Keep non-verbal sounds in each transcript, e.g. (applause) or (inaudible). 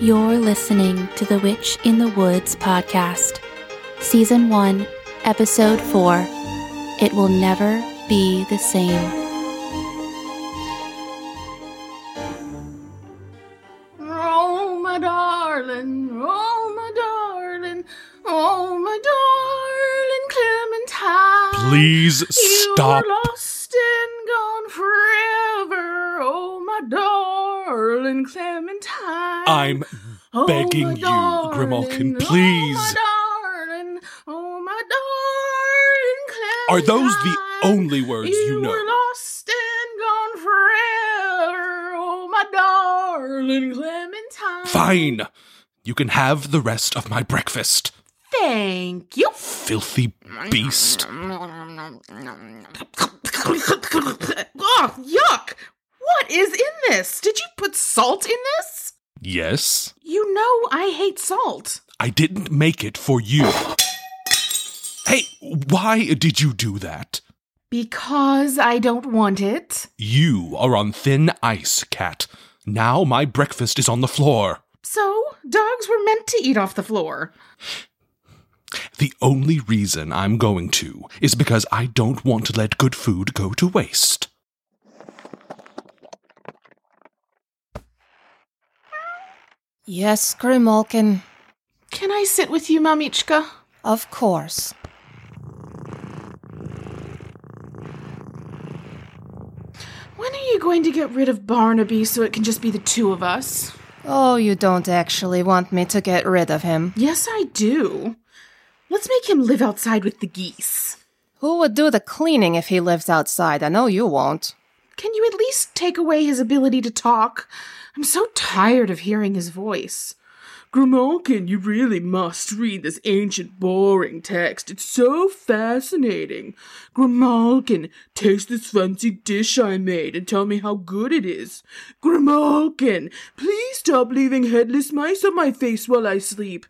You're listening to the Witch in the Woods podcast, Season 1, Episode 4 It Will Never Be the Same. Oh, my darling, oh, my darling, oh, my darling Clementine. Please You stop. I'm Oh, begging you, Grimalkin, Oh, please. my darling, oh, my darling Are those the only words you know? were lost and gone forever, oh, my darling Clementine. Fine. You can have the rest of my breakfast. Thank you. Filthy beast. oh, yuck! What is in this? Did you put salt in this? Yes, You know I hate salt. I didn't make it for you. Hey, why did you do that? Because I don't want it. You are on thin ice, cat. Now my breakfast is on the floor. So, dogs were meant to eat off the floor. The only reason I'm going to is because I don't want to let good food go to waste. Yes, Grimalkin, Can I sit with you, Mamichka? of course. When are you going to get rid of Barnaby so it can just be the two of us? Oh, you don't actually want me to get rid of him. Yes, I do. Let's make him live outside with the geese. Who would do the cleaning if he lives outside? I know you won't. Can you at least take away his ability to talk? I'm so tired of hearing his voice. Grimalkin, you really must read this ancient, boring text. It's so fascinating. Grimalkin, taste this fancy dish I made and tell me how good it is. Grimalkin, please stop leaving headless mice on my face while I sleep.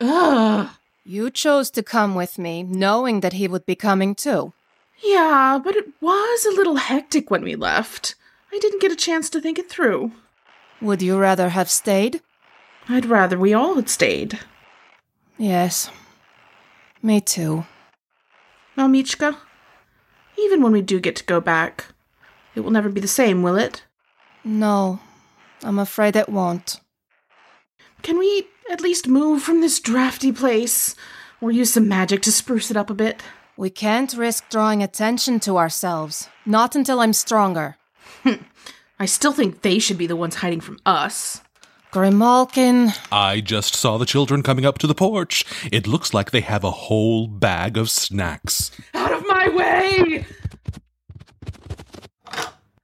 Ugh. You chose to come with me, knowing that he would be coming too. Yeah, but it was a little hectic when we left. I didn't get a chance to think it through. Would you rather have stayed? I'd rather we all had stayed. Yes. Me too. Mamichka, even when we do get to go back, it will never be the same, will it? No, I'm afraid it won't. Can we at least move from this drafty place or use some magic to spruce it up a bit? We can't risk drawing attention to ourselves. Not until I'm stronger. (laughs) I still think they should be the ones hiding from us. Grimalkin, I just saw the children coming up to the porch. It looks like they have a whole bag of snacks. Out of my way!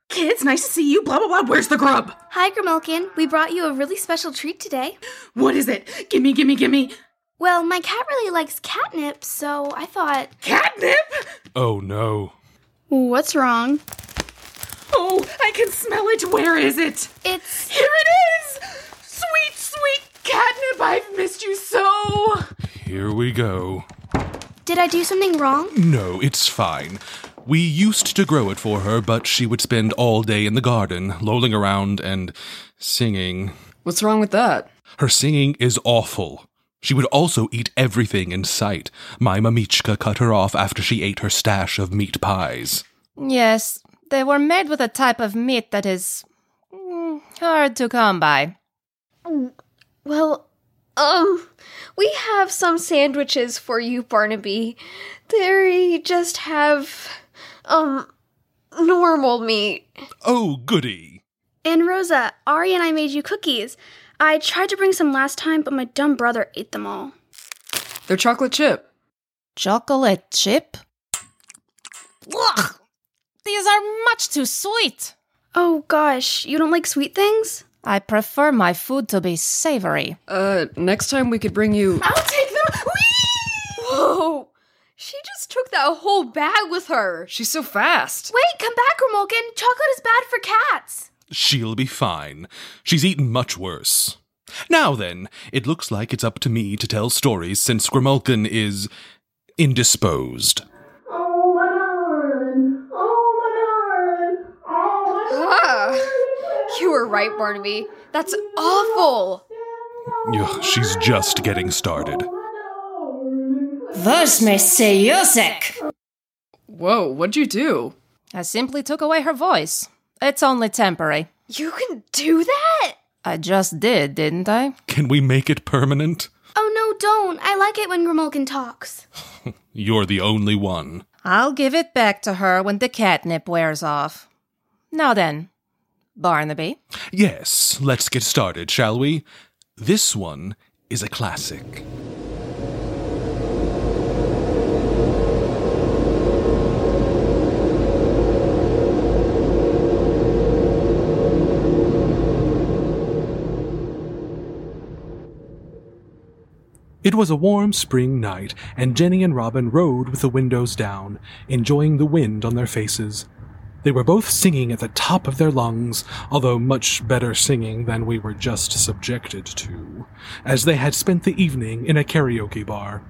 Kids, nice to see you. Blah, blah, blah. Where's the grub? Hi, Grimalkin. We brought you a really special treat today. What is it? Gimme, gimme, gimme. Well, my cat really likes catnip, so I thought. Catnip? Oh no. What's wrong? Oh, I can smell it. Where is it? It's. Here it is! Sweet, sweet catnip, I've missed you so! Here we go. Did I do something wrong? No, it's fine. We used to grow it for her, but she would spend all day in the garden, lolling around and singing. What's wrong with that? Her singing is awful. She would also eat everything in sight. My mamichka cut her off after she ate her stash of meat pies. yes, they were made with a type of meat that is mm, hard to come by. Well, um, we have some sandwiches for you, Barnaby. They just have, um, normal meat. Oh, goody. And Rosa, Ari and I made you cookies. I tried to bring some last time, but my dumb brother ate them all. They're chocolate chip. Chocolate chip? Ugh! These are much too sweet. Oh gosh, you don't like sweet things? I prefer my food to be savory. Uh, next time we could bring you. I'll take them! Whoa! She just took that whole bag with her. She's so fast. Wait, come back, Grimalkin. Chocolate is bad for cats. She'll be fine. She's eaten much worse. Now then, it looks like it's up to me to tell stories since Grimalkin is indisposed. Oh, my darling. Oh, my darling. Oh, my Ah, You were right, Barnaby. That's awful. Ugh, she's just getting started. Where's my music? Whoa, what'd you do? I simply took away her voice. It's only temporary. You can do that? I just did, didn't I? Can we make it permanent? Oh no, don't. I like it when Grimalkin talks. (laughs) You're the only one. I'll give it back to her when the catnip wears off. Now then, Barnaby. Yes, let's get started, shall we? This one is a classic. It was a warm spring night, and Jenny and Robin rode with the windows down, enjoying the wind on their faces. They were both singing at the top of their lungs, although much better singing than we were just subjected to, as they had spent the evening in a karaoke bar.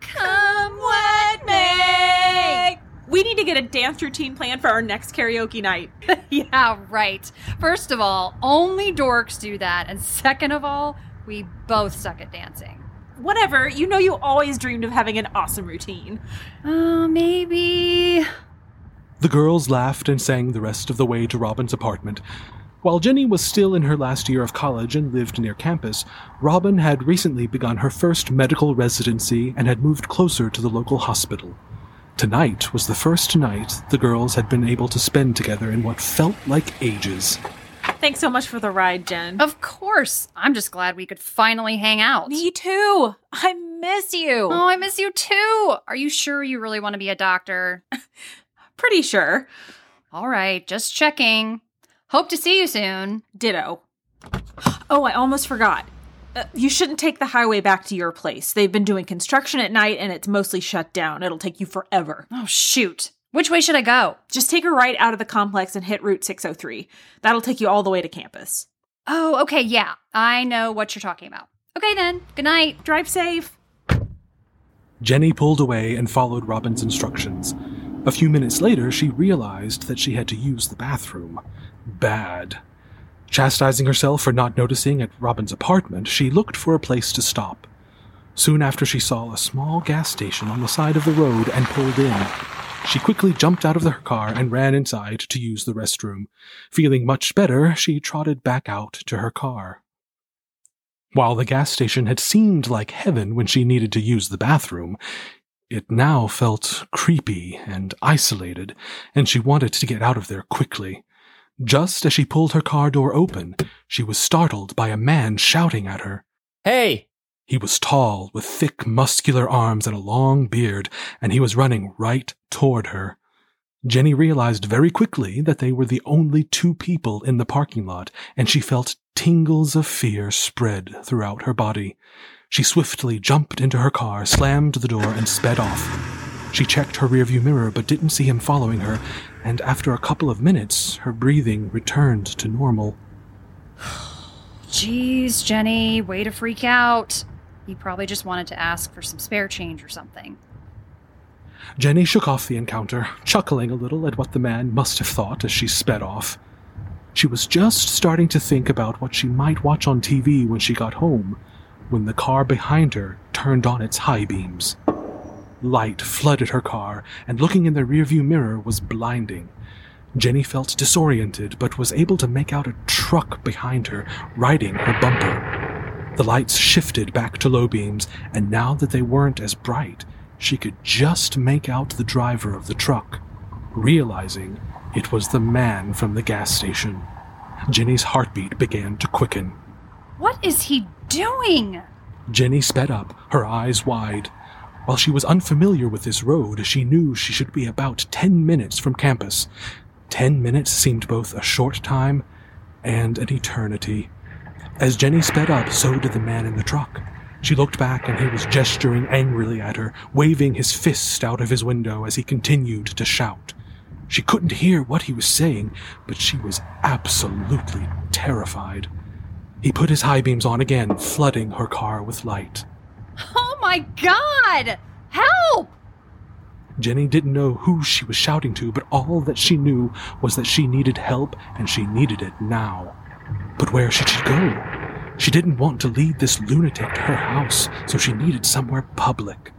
Come with me. We need to get a dance routine planned for our next karaoke night. (laughs) yeah, right. First of all, only dorks do that. And second of all, we both suck at dancing. Whatever, you know you always dreamed of having an awesome routine. Uh, maybe. The girls laughed and sang the rest of the way to Robin's apartment. While Jenny was still in her last year of college and lived near campus, Robin had recently begun her first medical residency and had moved closer to the local hospital. Tonight was the first night the girls had been able to spend together in what felt like ages. Thanks so much for the ride, Jen. Of course. I'm just glad we could finally hang out. Me too. I miss you. Oh, I miss you too. Are you sure you really want to be a doctor? (laughs) Pretty sure. All right, just checking. Hope to see you soon. Ditto. Oh, I almost forgot. Uh, you shouldn't take the highway back to your place. They've been doing construction at night and it's mostly shut down. It'll take you forever. Oh, shoot. Which way should I go? Just take a right out of the complex and hit Route 603. That'll take you all the way to campus. Oh, okay, yeah. I know what you're talking about. Okay then. Good night. Drive safe. Jenny pulled away and followed Robin's instructions. A few minutes later, she realized that she had to use the bathroom. Bad. Chastising herself for not noticing at Robin's apartment, she looked for a place to stop. Soon after, she saw a small gas station on the side of the road and pulled in. She quickly jumped out of her car and ran inside to use the restroom. Feeling much better, she trotted back out to her car. While the gas station had seemed like heaven when she needed to use the bathroom, it now felt creepy and isolated, and she wanted to get out of there quickly. Just as she pulled her car door open, she was startled by a man shouting at her. Hey! He was tall, with thick, muscular arms and a long beard, and he was running right toward her. Jenny realized very quickly that they were the only two people in the parking lot, and she felt tingles of fear spread throughout her body. She swiftly jumped into her car, slammed the door, and sped off. She checked her rearview mirror but didn't see him following her, and after a couple of minutes, her breathing returned to normal. (sighs) Jeez, Jenny, way to freak out. He probably just wanted to ask for some spare change or something. Jenny shook off the encounter, chuckling a little at what the man must have thought as she sped off. She was just starting to think about what she might watch on TV when she got home, when the car behind her turned on its high beams. Light flooded her car, and looking in the rearview mirror was blinding. Jenny felt disoriented, but was able to make out a truck behind her, riding her bumper. The lights shifted back to low beams, and now that they weren't as bright, she could just make out the driver of the truck, realizing it was the man from the gas station. Jenny's heartbeat began to quicken. What is he doing? Jenny sped up, her eyes wide. While she was unfamiliar with this road, she knew she should be about ten minutes from campus. Ten minutes seemed both a short time and an eternity. As Jenny sped up, so did the man in the truck. She looked back and he was gesturing angrily at her, waving his fist out of his window as he continued to shout. She couldn't hear what he was saying, but she was absolutely terrified. He put his high beams on again, flooding her car with light. Oh my god! Help! Jenny didn't know who she was shouting to, but all that she knew was that she needed help and she needed it now. But where should she go? She didn't want to lead this lunatic to her house, so she needed somewhere public.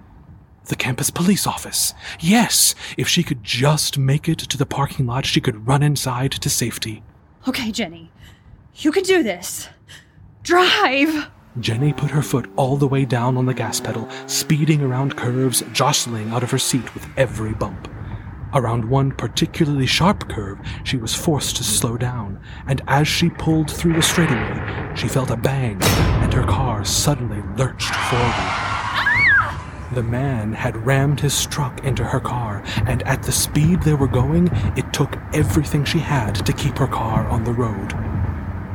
The campus police office. Yes, if she could just make it to the parking lot, she could run inside to safety. Okay, Jenny. You can do this. Drive! Jenny put her foot all the way down on the gas pedal, speeding around curves, jostling out of her seat with every bump. Around one particularly sharp curve, she was forced to slow down, and as she pulled through the straightaway, she felt a bang, and her car suddenly lurched forward. The man had rammed his truck into her car, and at the speed they were going, it took everything she had to keep her car on the road.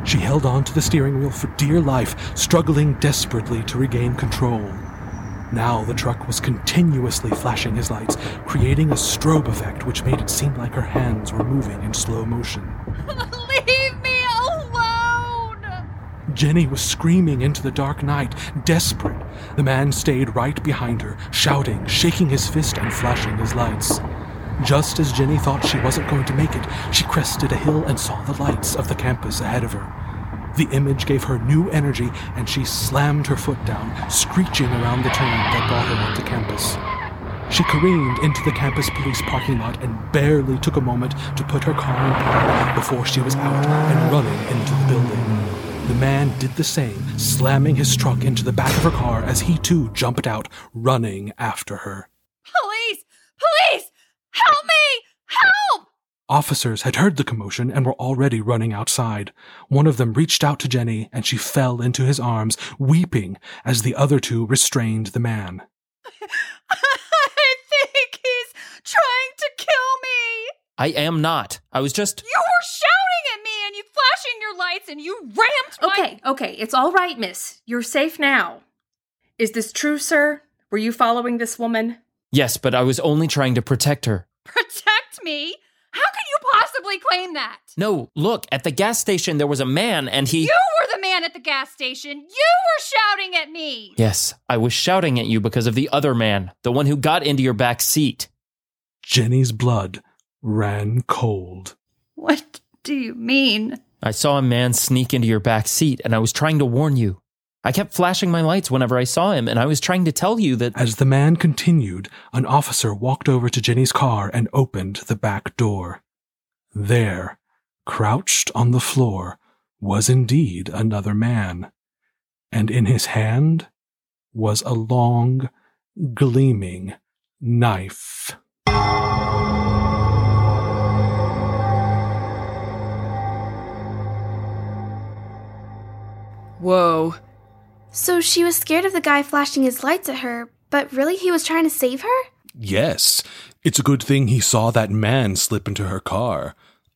She held on to the steering wheel for dear life, struggling desperately to regain control. Now the truck was continuously flashing his lights, creating a strobe effect which made it seem like her hands were moving in slow motion. (laughs) Leave me alone! Jenny was screaming into the dark night, desperate. The man stayed right behind her, shouting, shaking his fist, and flashing his lights. Just as Jenny thought she wasn't going to make it, she crested a hill and saw the lights of the campus ahead of her. The image gave her new energy, and she slammed her foot down, screeching around the turn that brought her onto campus. She careened into the campus police parking lot and barely took a moment to put her car in park before she was out and running into the building. The man did the same, slamming his truck into the back of her car as he too jumped out, running after her. Police! Police! Help me! Help! Officers had heard the commotion and were already running outside. One of them reached out to Jenny and she fell into his arms, weeping as the other two restrained the man. (laughs) I think he's trying to kill me! I am not. I was just. You were shouting at me and you flashing your lights and you rammed my. Okay, okay, it's all right, miss. You're safe now. Is this true, sir? Were you following this woman? Yes, but I was only trying to protect her. Protect me? How can you possibly claim that? No, look, at the gas station there was a man and he. You were the man at the gas station. You were shouting at me. Yes, I was shouting at you because of the other man, the one who got into your back seat. Jenny's blood ran cold. What do you mean? I saw a man sneak into your back seat and I was trying to warn you. I kept flashing my lights whenever I saw him, and I was trying to tell you that. As the man continued, an officer walked over to Jenny's car and opened the back door. There, crouched on the floor, was indeed another man, and in his hand was a long, gleaming knife. Whoa. So she was scared of the guy flashing his lights at her, but really he was trying to save her? Yes. It's a good thing he saw that man slip into her car.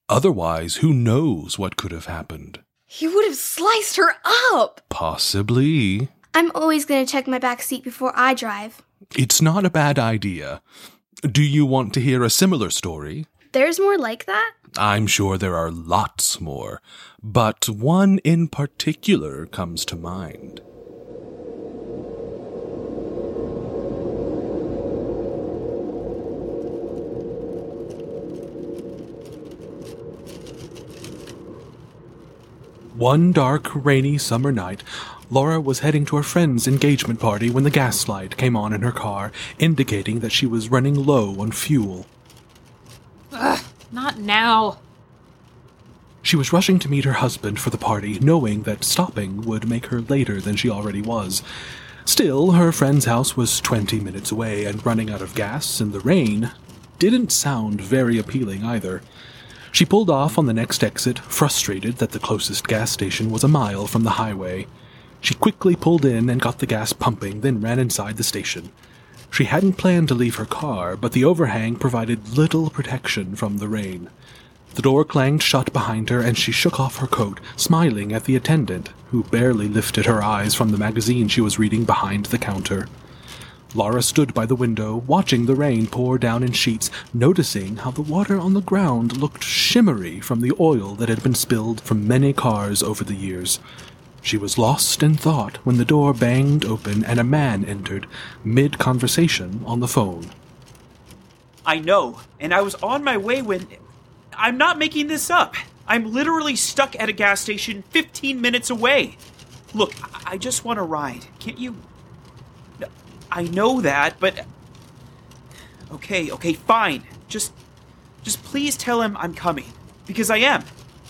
Otherwise, who knows what could have happened? He would have sliced her up. Possibly. I'm always going to check my back seat before I drive. It's not a bad idea. Do you want to hear a similar story? There's more like that? I'm sure there are lots more, but one in particular comes to mind. One dark, rainy summer night, Laura was heading to her friend's engagement party when the gas light came on in her car, indicating that she was running low on fuel. Ugh, not now. She was rushing to meet her husband for the party, knowing that stopping would make her later than she already was. Still, her friend's house was 20 minutes away, and running out of gas in the rain didn't sound very appealing either. She pulled off on the next exit, frustrated that the closest gas station was a mile from the highway. She quickly pulled in and got the gas pumping, then ran inside the station. She hadn't planned to leave her car, but the overhang provided little protection from the rain. The door clanged shut behind her, and she shook off her coat, smiling at the attendant, who barely lifted her eyes from the magazine she was reading behind the counter. Laura stood by the window, watching the rain pour down in sheets, noticing how the water on the ground looked shimmery from the oil that had been spilled from many cars over the years. She was lost in thought when the door banged open and a man entered, mid conversation on the phone. I know, and I was on my way when. I'm not making this up. I'm literally stuck at a gas station 15 minutes away. Look, I just want to ride. Can't you? I know that, but. Okay, okay, fine. Just. Just please tell him I'm coming. Because I am.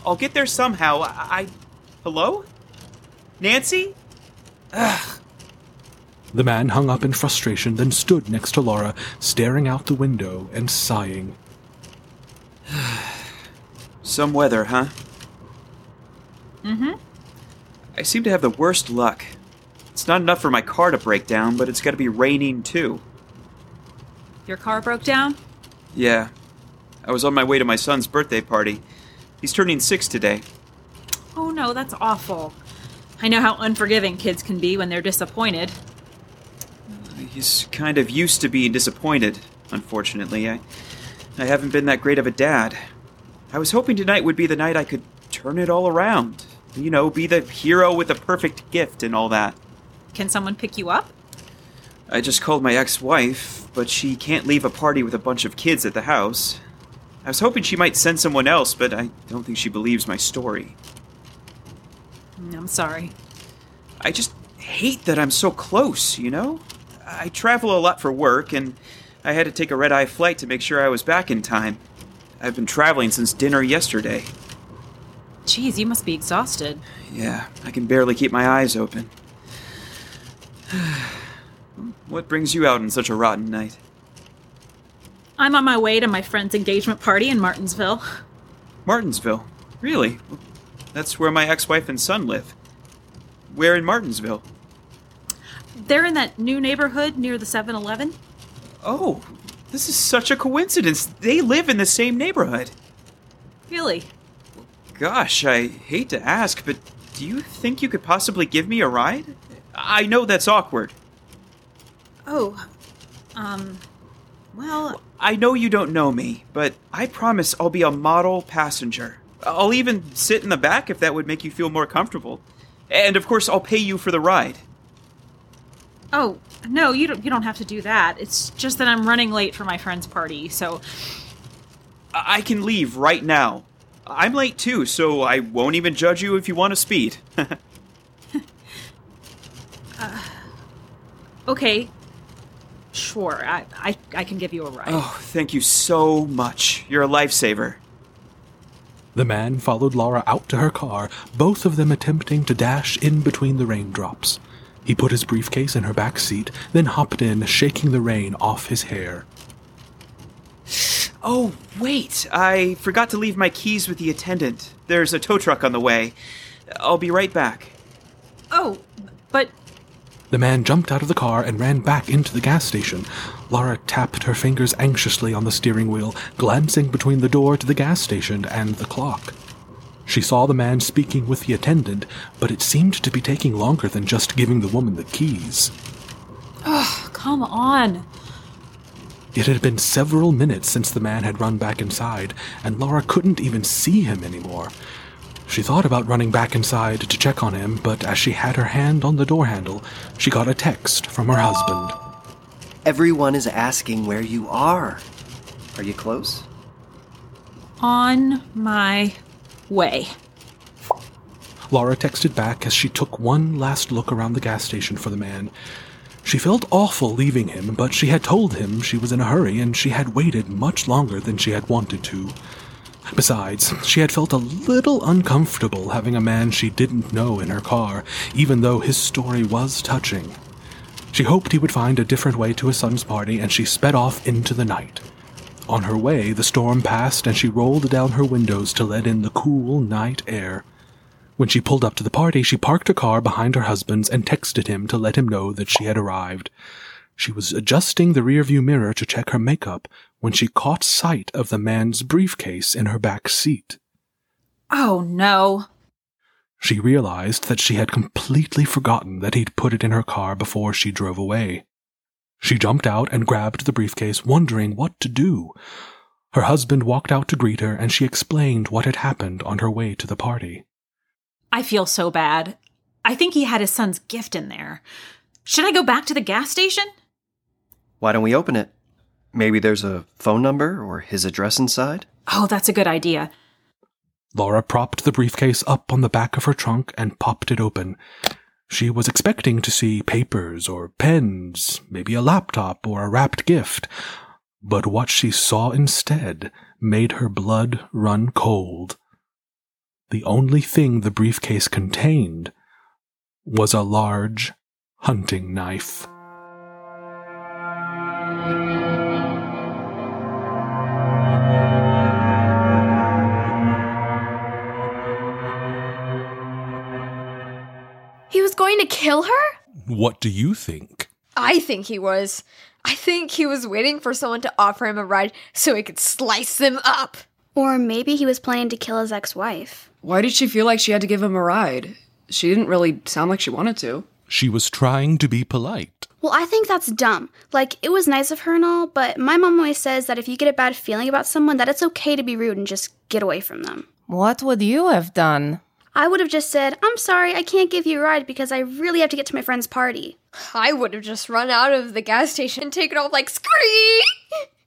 I'll get there somehow. I. I hello? Nancy? Ugh. The man hung up in frustration, then stood next to Laura, staring out the window and sighing. (sighs) Some weather, huh? Mm hmm. I seem to have the worst luck. It's not enough for my car to break down, but it's gotta be raining too. Your car broke down? Yeah. I was on my way to my son's birthday party. He's turning six today. Oh no, that's awful. I know how unforgiving kids can be when they're disappointed. He's kind of used to being disappointed, unfortunately. I, I haven't been that great of a dad. I was hoping tonight would be the night I could turn it all around. You know, be the hero with the perfect gift and all that. Can someone pick you up? I just called my ex wife, but she can't leave a party with a bunch of kids at the house. I was hoping she might send someone else, but I don't think she believes my story. Mm, I'm sorry. I just hate that I'm so close, you know? I travel a lot for work, and I had to take a red eye flight to make sure I was back in time. I've been traveling since dinner yesterday. Geez, you must be exhausted. Yeah, I can barely keep my eyes open. (sighs) what brings you out on such a rotten night? I'm on my way to my friend's engagement party in Martinsville. Martinsville? Really? That's where my ex wife and son live. Where in Martinsville? They're in that new neighborhood near the 7 Eleven. Oh, this is such a coincidence. They live in the same neighborhood. Really? Gosh, I hate to ask, but do you think you could possibly give me a ride? I know that's awkward. Oh, um, well. I know you don't know me, but I promise I'll be a model passenger. I'll even sit in the back if that would make you feel more comfortable. And of course, I'll pay you for the ride. Oh, no, you don't you don't have to do that. It's just that I'm running late for my friend's party, so I can leave right now. I'm late too, so I won't even judge you if you want to speed. (laughs) uh, okay. Sure, I, I I can give you a ride. Oh, thank you so much. You're a lifesaver. The man followed Laura out to her car, both of them attempting to dash in between the raindrops. He put his briefcase in her back seat, then hopped in, shaking the rain off his hair. Oh, wait! I forgot to leave my keys with the attendant. There's a tow truck on the way. I'll be right back. Oh, but. The man jumped out of the car and ran back into the gas station. Laura tapped her fingers anxiously on the steering wheel, glancing between the door to the gas station and the clock. She saw the man speaking with the attendant, but it seemed to be taking longer than just giving the woman the keys. Oh, come on. It had been several minutes since the man had run back inside, and Laura couldn't even see him anymore. She thought about running back inside to check on him, but as she had her hand on the door handle, she got a text from her husband. Everyone is asking where you are. Are you close? On my way. Laura texted back as she took one last look around the gas station for the man. She felt awful leaving him, but she had told him she was in a hurry and she had waited much longer than she had wanted to. Besides, she had felt a little uncomfortable having a man she didn't know in her car, even though his story was touching. She hoped he would find a different way to his son's party, and she sped off into the night. On her way, the storm passed, and she rolled down her windows to let in the cool night air. When she pulled up to the party, she parked her car behind her husband's and texted him to let him know that she had arrived. She was adjusting the rearview mirror to check her makeup when she caught sight of the man's briefcase in her back seat. Oh no. She realized that she had completely forgotten that he'd put it in her car before she drove away. She jumped out and grabbed the briefcase, wondering what to do. Her husband walked out to greet her, and she explained what had happened on her way to the party. I feel so bad. I think he had his son's gift in there. Should I go back to the gas station? Why don't we open it? Maybe there's a phone number or his address inside? Oh, that's a good idea. Laura propped the briefcase up on the back of her trunk and popped it open. She was expecting to see papers or pens, maybe a laptop or a wrapped gift, but what she saw instead made her blood run cold. The only thing the briefcase contained was a large hunting knife. What do you think? I think he was. I think he was waiting for someone to offer him a ride so he could slice them up. Or maybe he was planning to kill his ex wife. Why did she feel like she had to give him a ride? She didn't really sound like she wanted to. She was trying to be polite. Well, I think that's dumb. Like, it was nice of her and all, but my mom always says that if you get a bad feeling about someone, that it's okay to be rude and just get away from them. What would you have done? I would have just said, I'm sorry, I can't give you a ride because I really have to get to my friend's party. I would have just run out of the gas station and taken off like scream.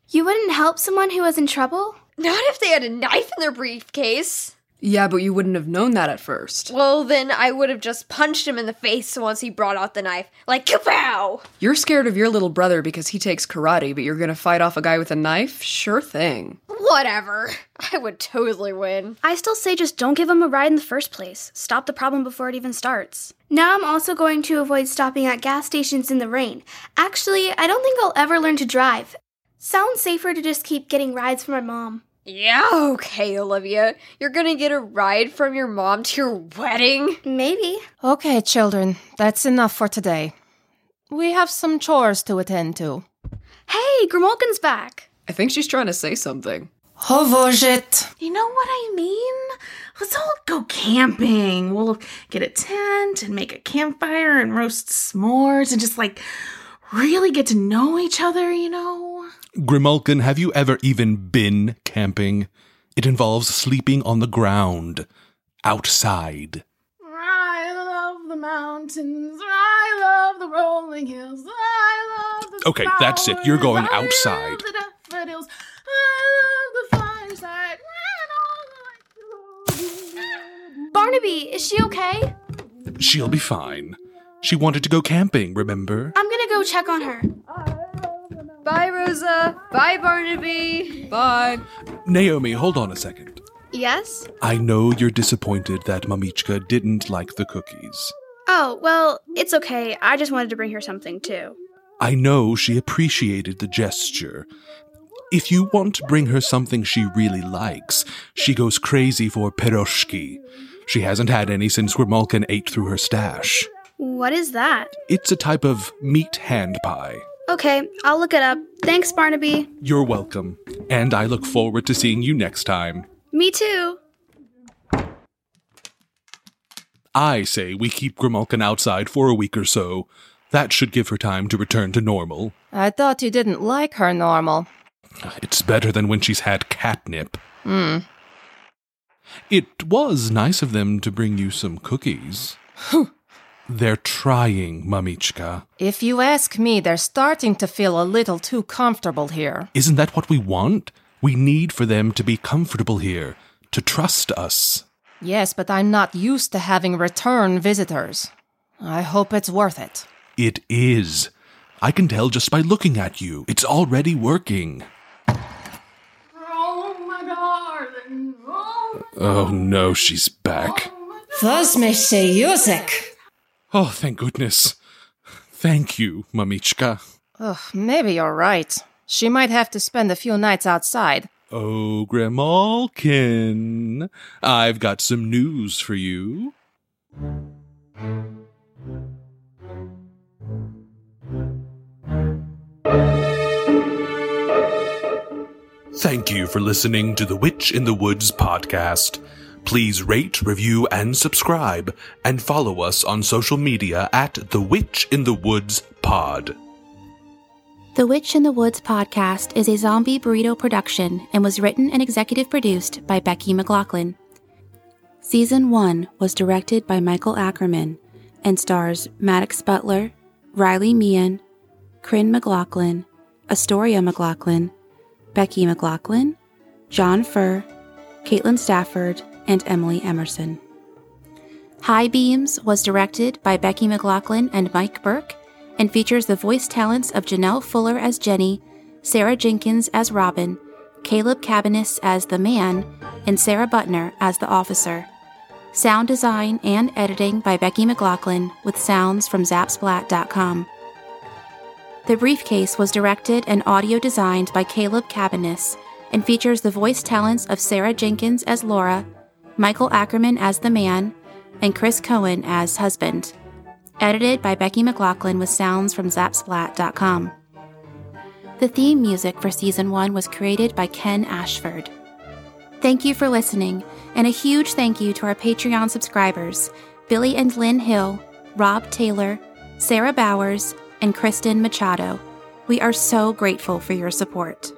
You wouldn't help someone who was in trouble? Not if they had a knife in their briefcase. Yeah, but you wouldn't have known that at first. Well, then I would have just punched him in the face once he brought out the knife. Like, kapow! You're scared of your little brother because he takes karate, but you're gonna fight off a guy with a knife? Sure thing. Whatever. (laughs) I would totally win. I still say just don't give him a ride in the first place. Stop the problem before it even starts. Now I'm also going to avoid stopping at gas stations in the rain. Actually, I don't think I'll ever learn to drive. Sounds safer to just keep getting rides from my mom. Yeah, okay, Olivia. You're gonna get a ride from your mom to your wedding? Maybe. Okay, children, that's enough for today. We have some chores to attend to. Hey, Grimalkin's back. I think she's trying to say something. Hovojet. You know what I mean? Let's all go camping. We'll get a tent and make a campfire and roast s'mores and just like really get to know each other, you know? Grimalkin, have you ever even been camping? It involves sleeping on the ground, outside. I love the mountains. I love the rolling hills. I love the Okay, that's it. You're going outside. I love daffodils. I love the fireside. Barnaby, is she okay? She'll be fine. She wanted to go camping, remember? I'm gonna go check on her. Bye, Rosa. Bye, Barnaby. Bye. Naomi, hold on a second. Yes? I know you're disappointed that Mamichka didn't like the cookies. Oh, well, it's okay. I just wanted to bring her something too. I know she appreciated the gesture. If you want to bring her something she really likes, she goes crazy for piroshki. She hasn't had any since Grimalkin ate through her stash. What is that? It's a type of meat hand pie. Okay, I'll look it up. Thanks, Barnaby. You're welcome, and I look forward to seeing you next time. Me too. I say we keep Grimalkin outside for a week or so. That should give her time to return to normal. I thought you didn't like her normal. It's better than when she's had catnip. Hmm. It was nice of them to bring you some cookies. They're trying, Mamichka. If you ask me, they're starting to feel a little too comfortable here. Isn't that what we want? We need for them to be comfortable here, to trust us. Yes, but I'm not used to having return visitors. I hope it's worth it. It is. I can tell just by looking at you. It's already working. Oh, my darling. Oh, no, she's back. Was Jusek. Oh, thank goodness. Thank you, Mamichka. Ugh, maybe you're right. She might have to spend a few nights outside. Oh, Grimalkin, I've got some news for you. Thank you for listening to the Witch in the Woods podcast. Please rate, review, and subscribe, and follow us on social media at The Witch in the Woods Pod. The Witch in the Woods podcast is a zombie burrito production and was written and executive produced by Becky McLaughlin. Season 1 was directed by Michael Ackerman and stars Maddox Butler, Riley Meehan, Krynn McLaughlin, Astoria McLaughlin, Becky McLaughlin, Jon Furr, Caitlin Stafford, and Emily Emerson. High Beams was directed by Becky McLaughlin and Mike Burke and features the voice talents of Janel Fuller as Jenny, Sarah Jenkins as Robin, Caleb Cabiness as the man, and Sara Butner as the officer. Sound design and editing by Becky McLaughlin with sounds from Zapsplat.com. The Briefcase was directed and audio designed by Caleb Cabiness and features the voice talents of Sarah Jenkins as Laura, Michael Ackerman as the man, and Chris Cohen as husband. Edited by Becky McLaughlin with sounds from Zapsplat.com. The theme music for season one was created by Ken Ashford. Thank you for listening, and a huge thank you to our Patreon subscribers Billy and Lynn Hill, Rob Taylor, Sarah Bowers, and Kristen Machado. We are so grateful for your support.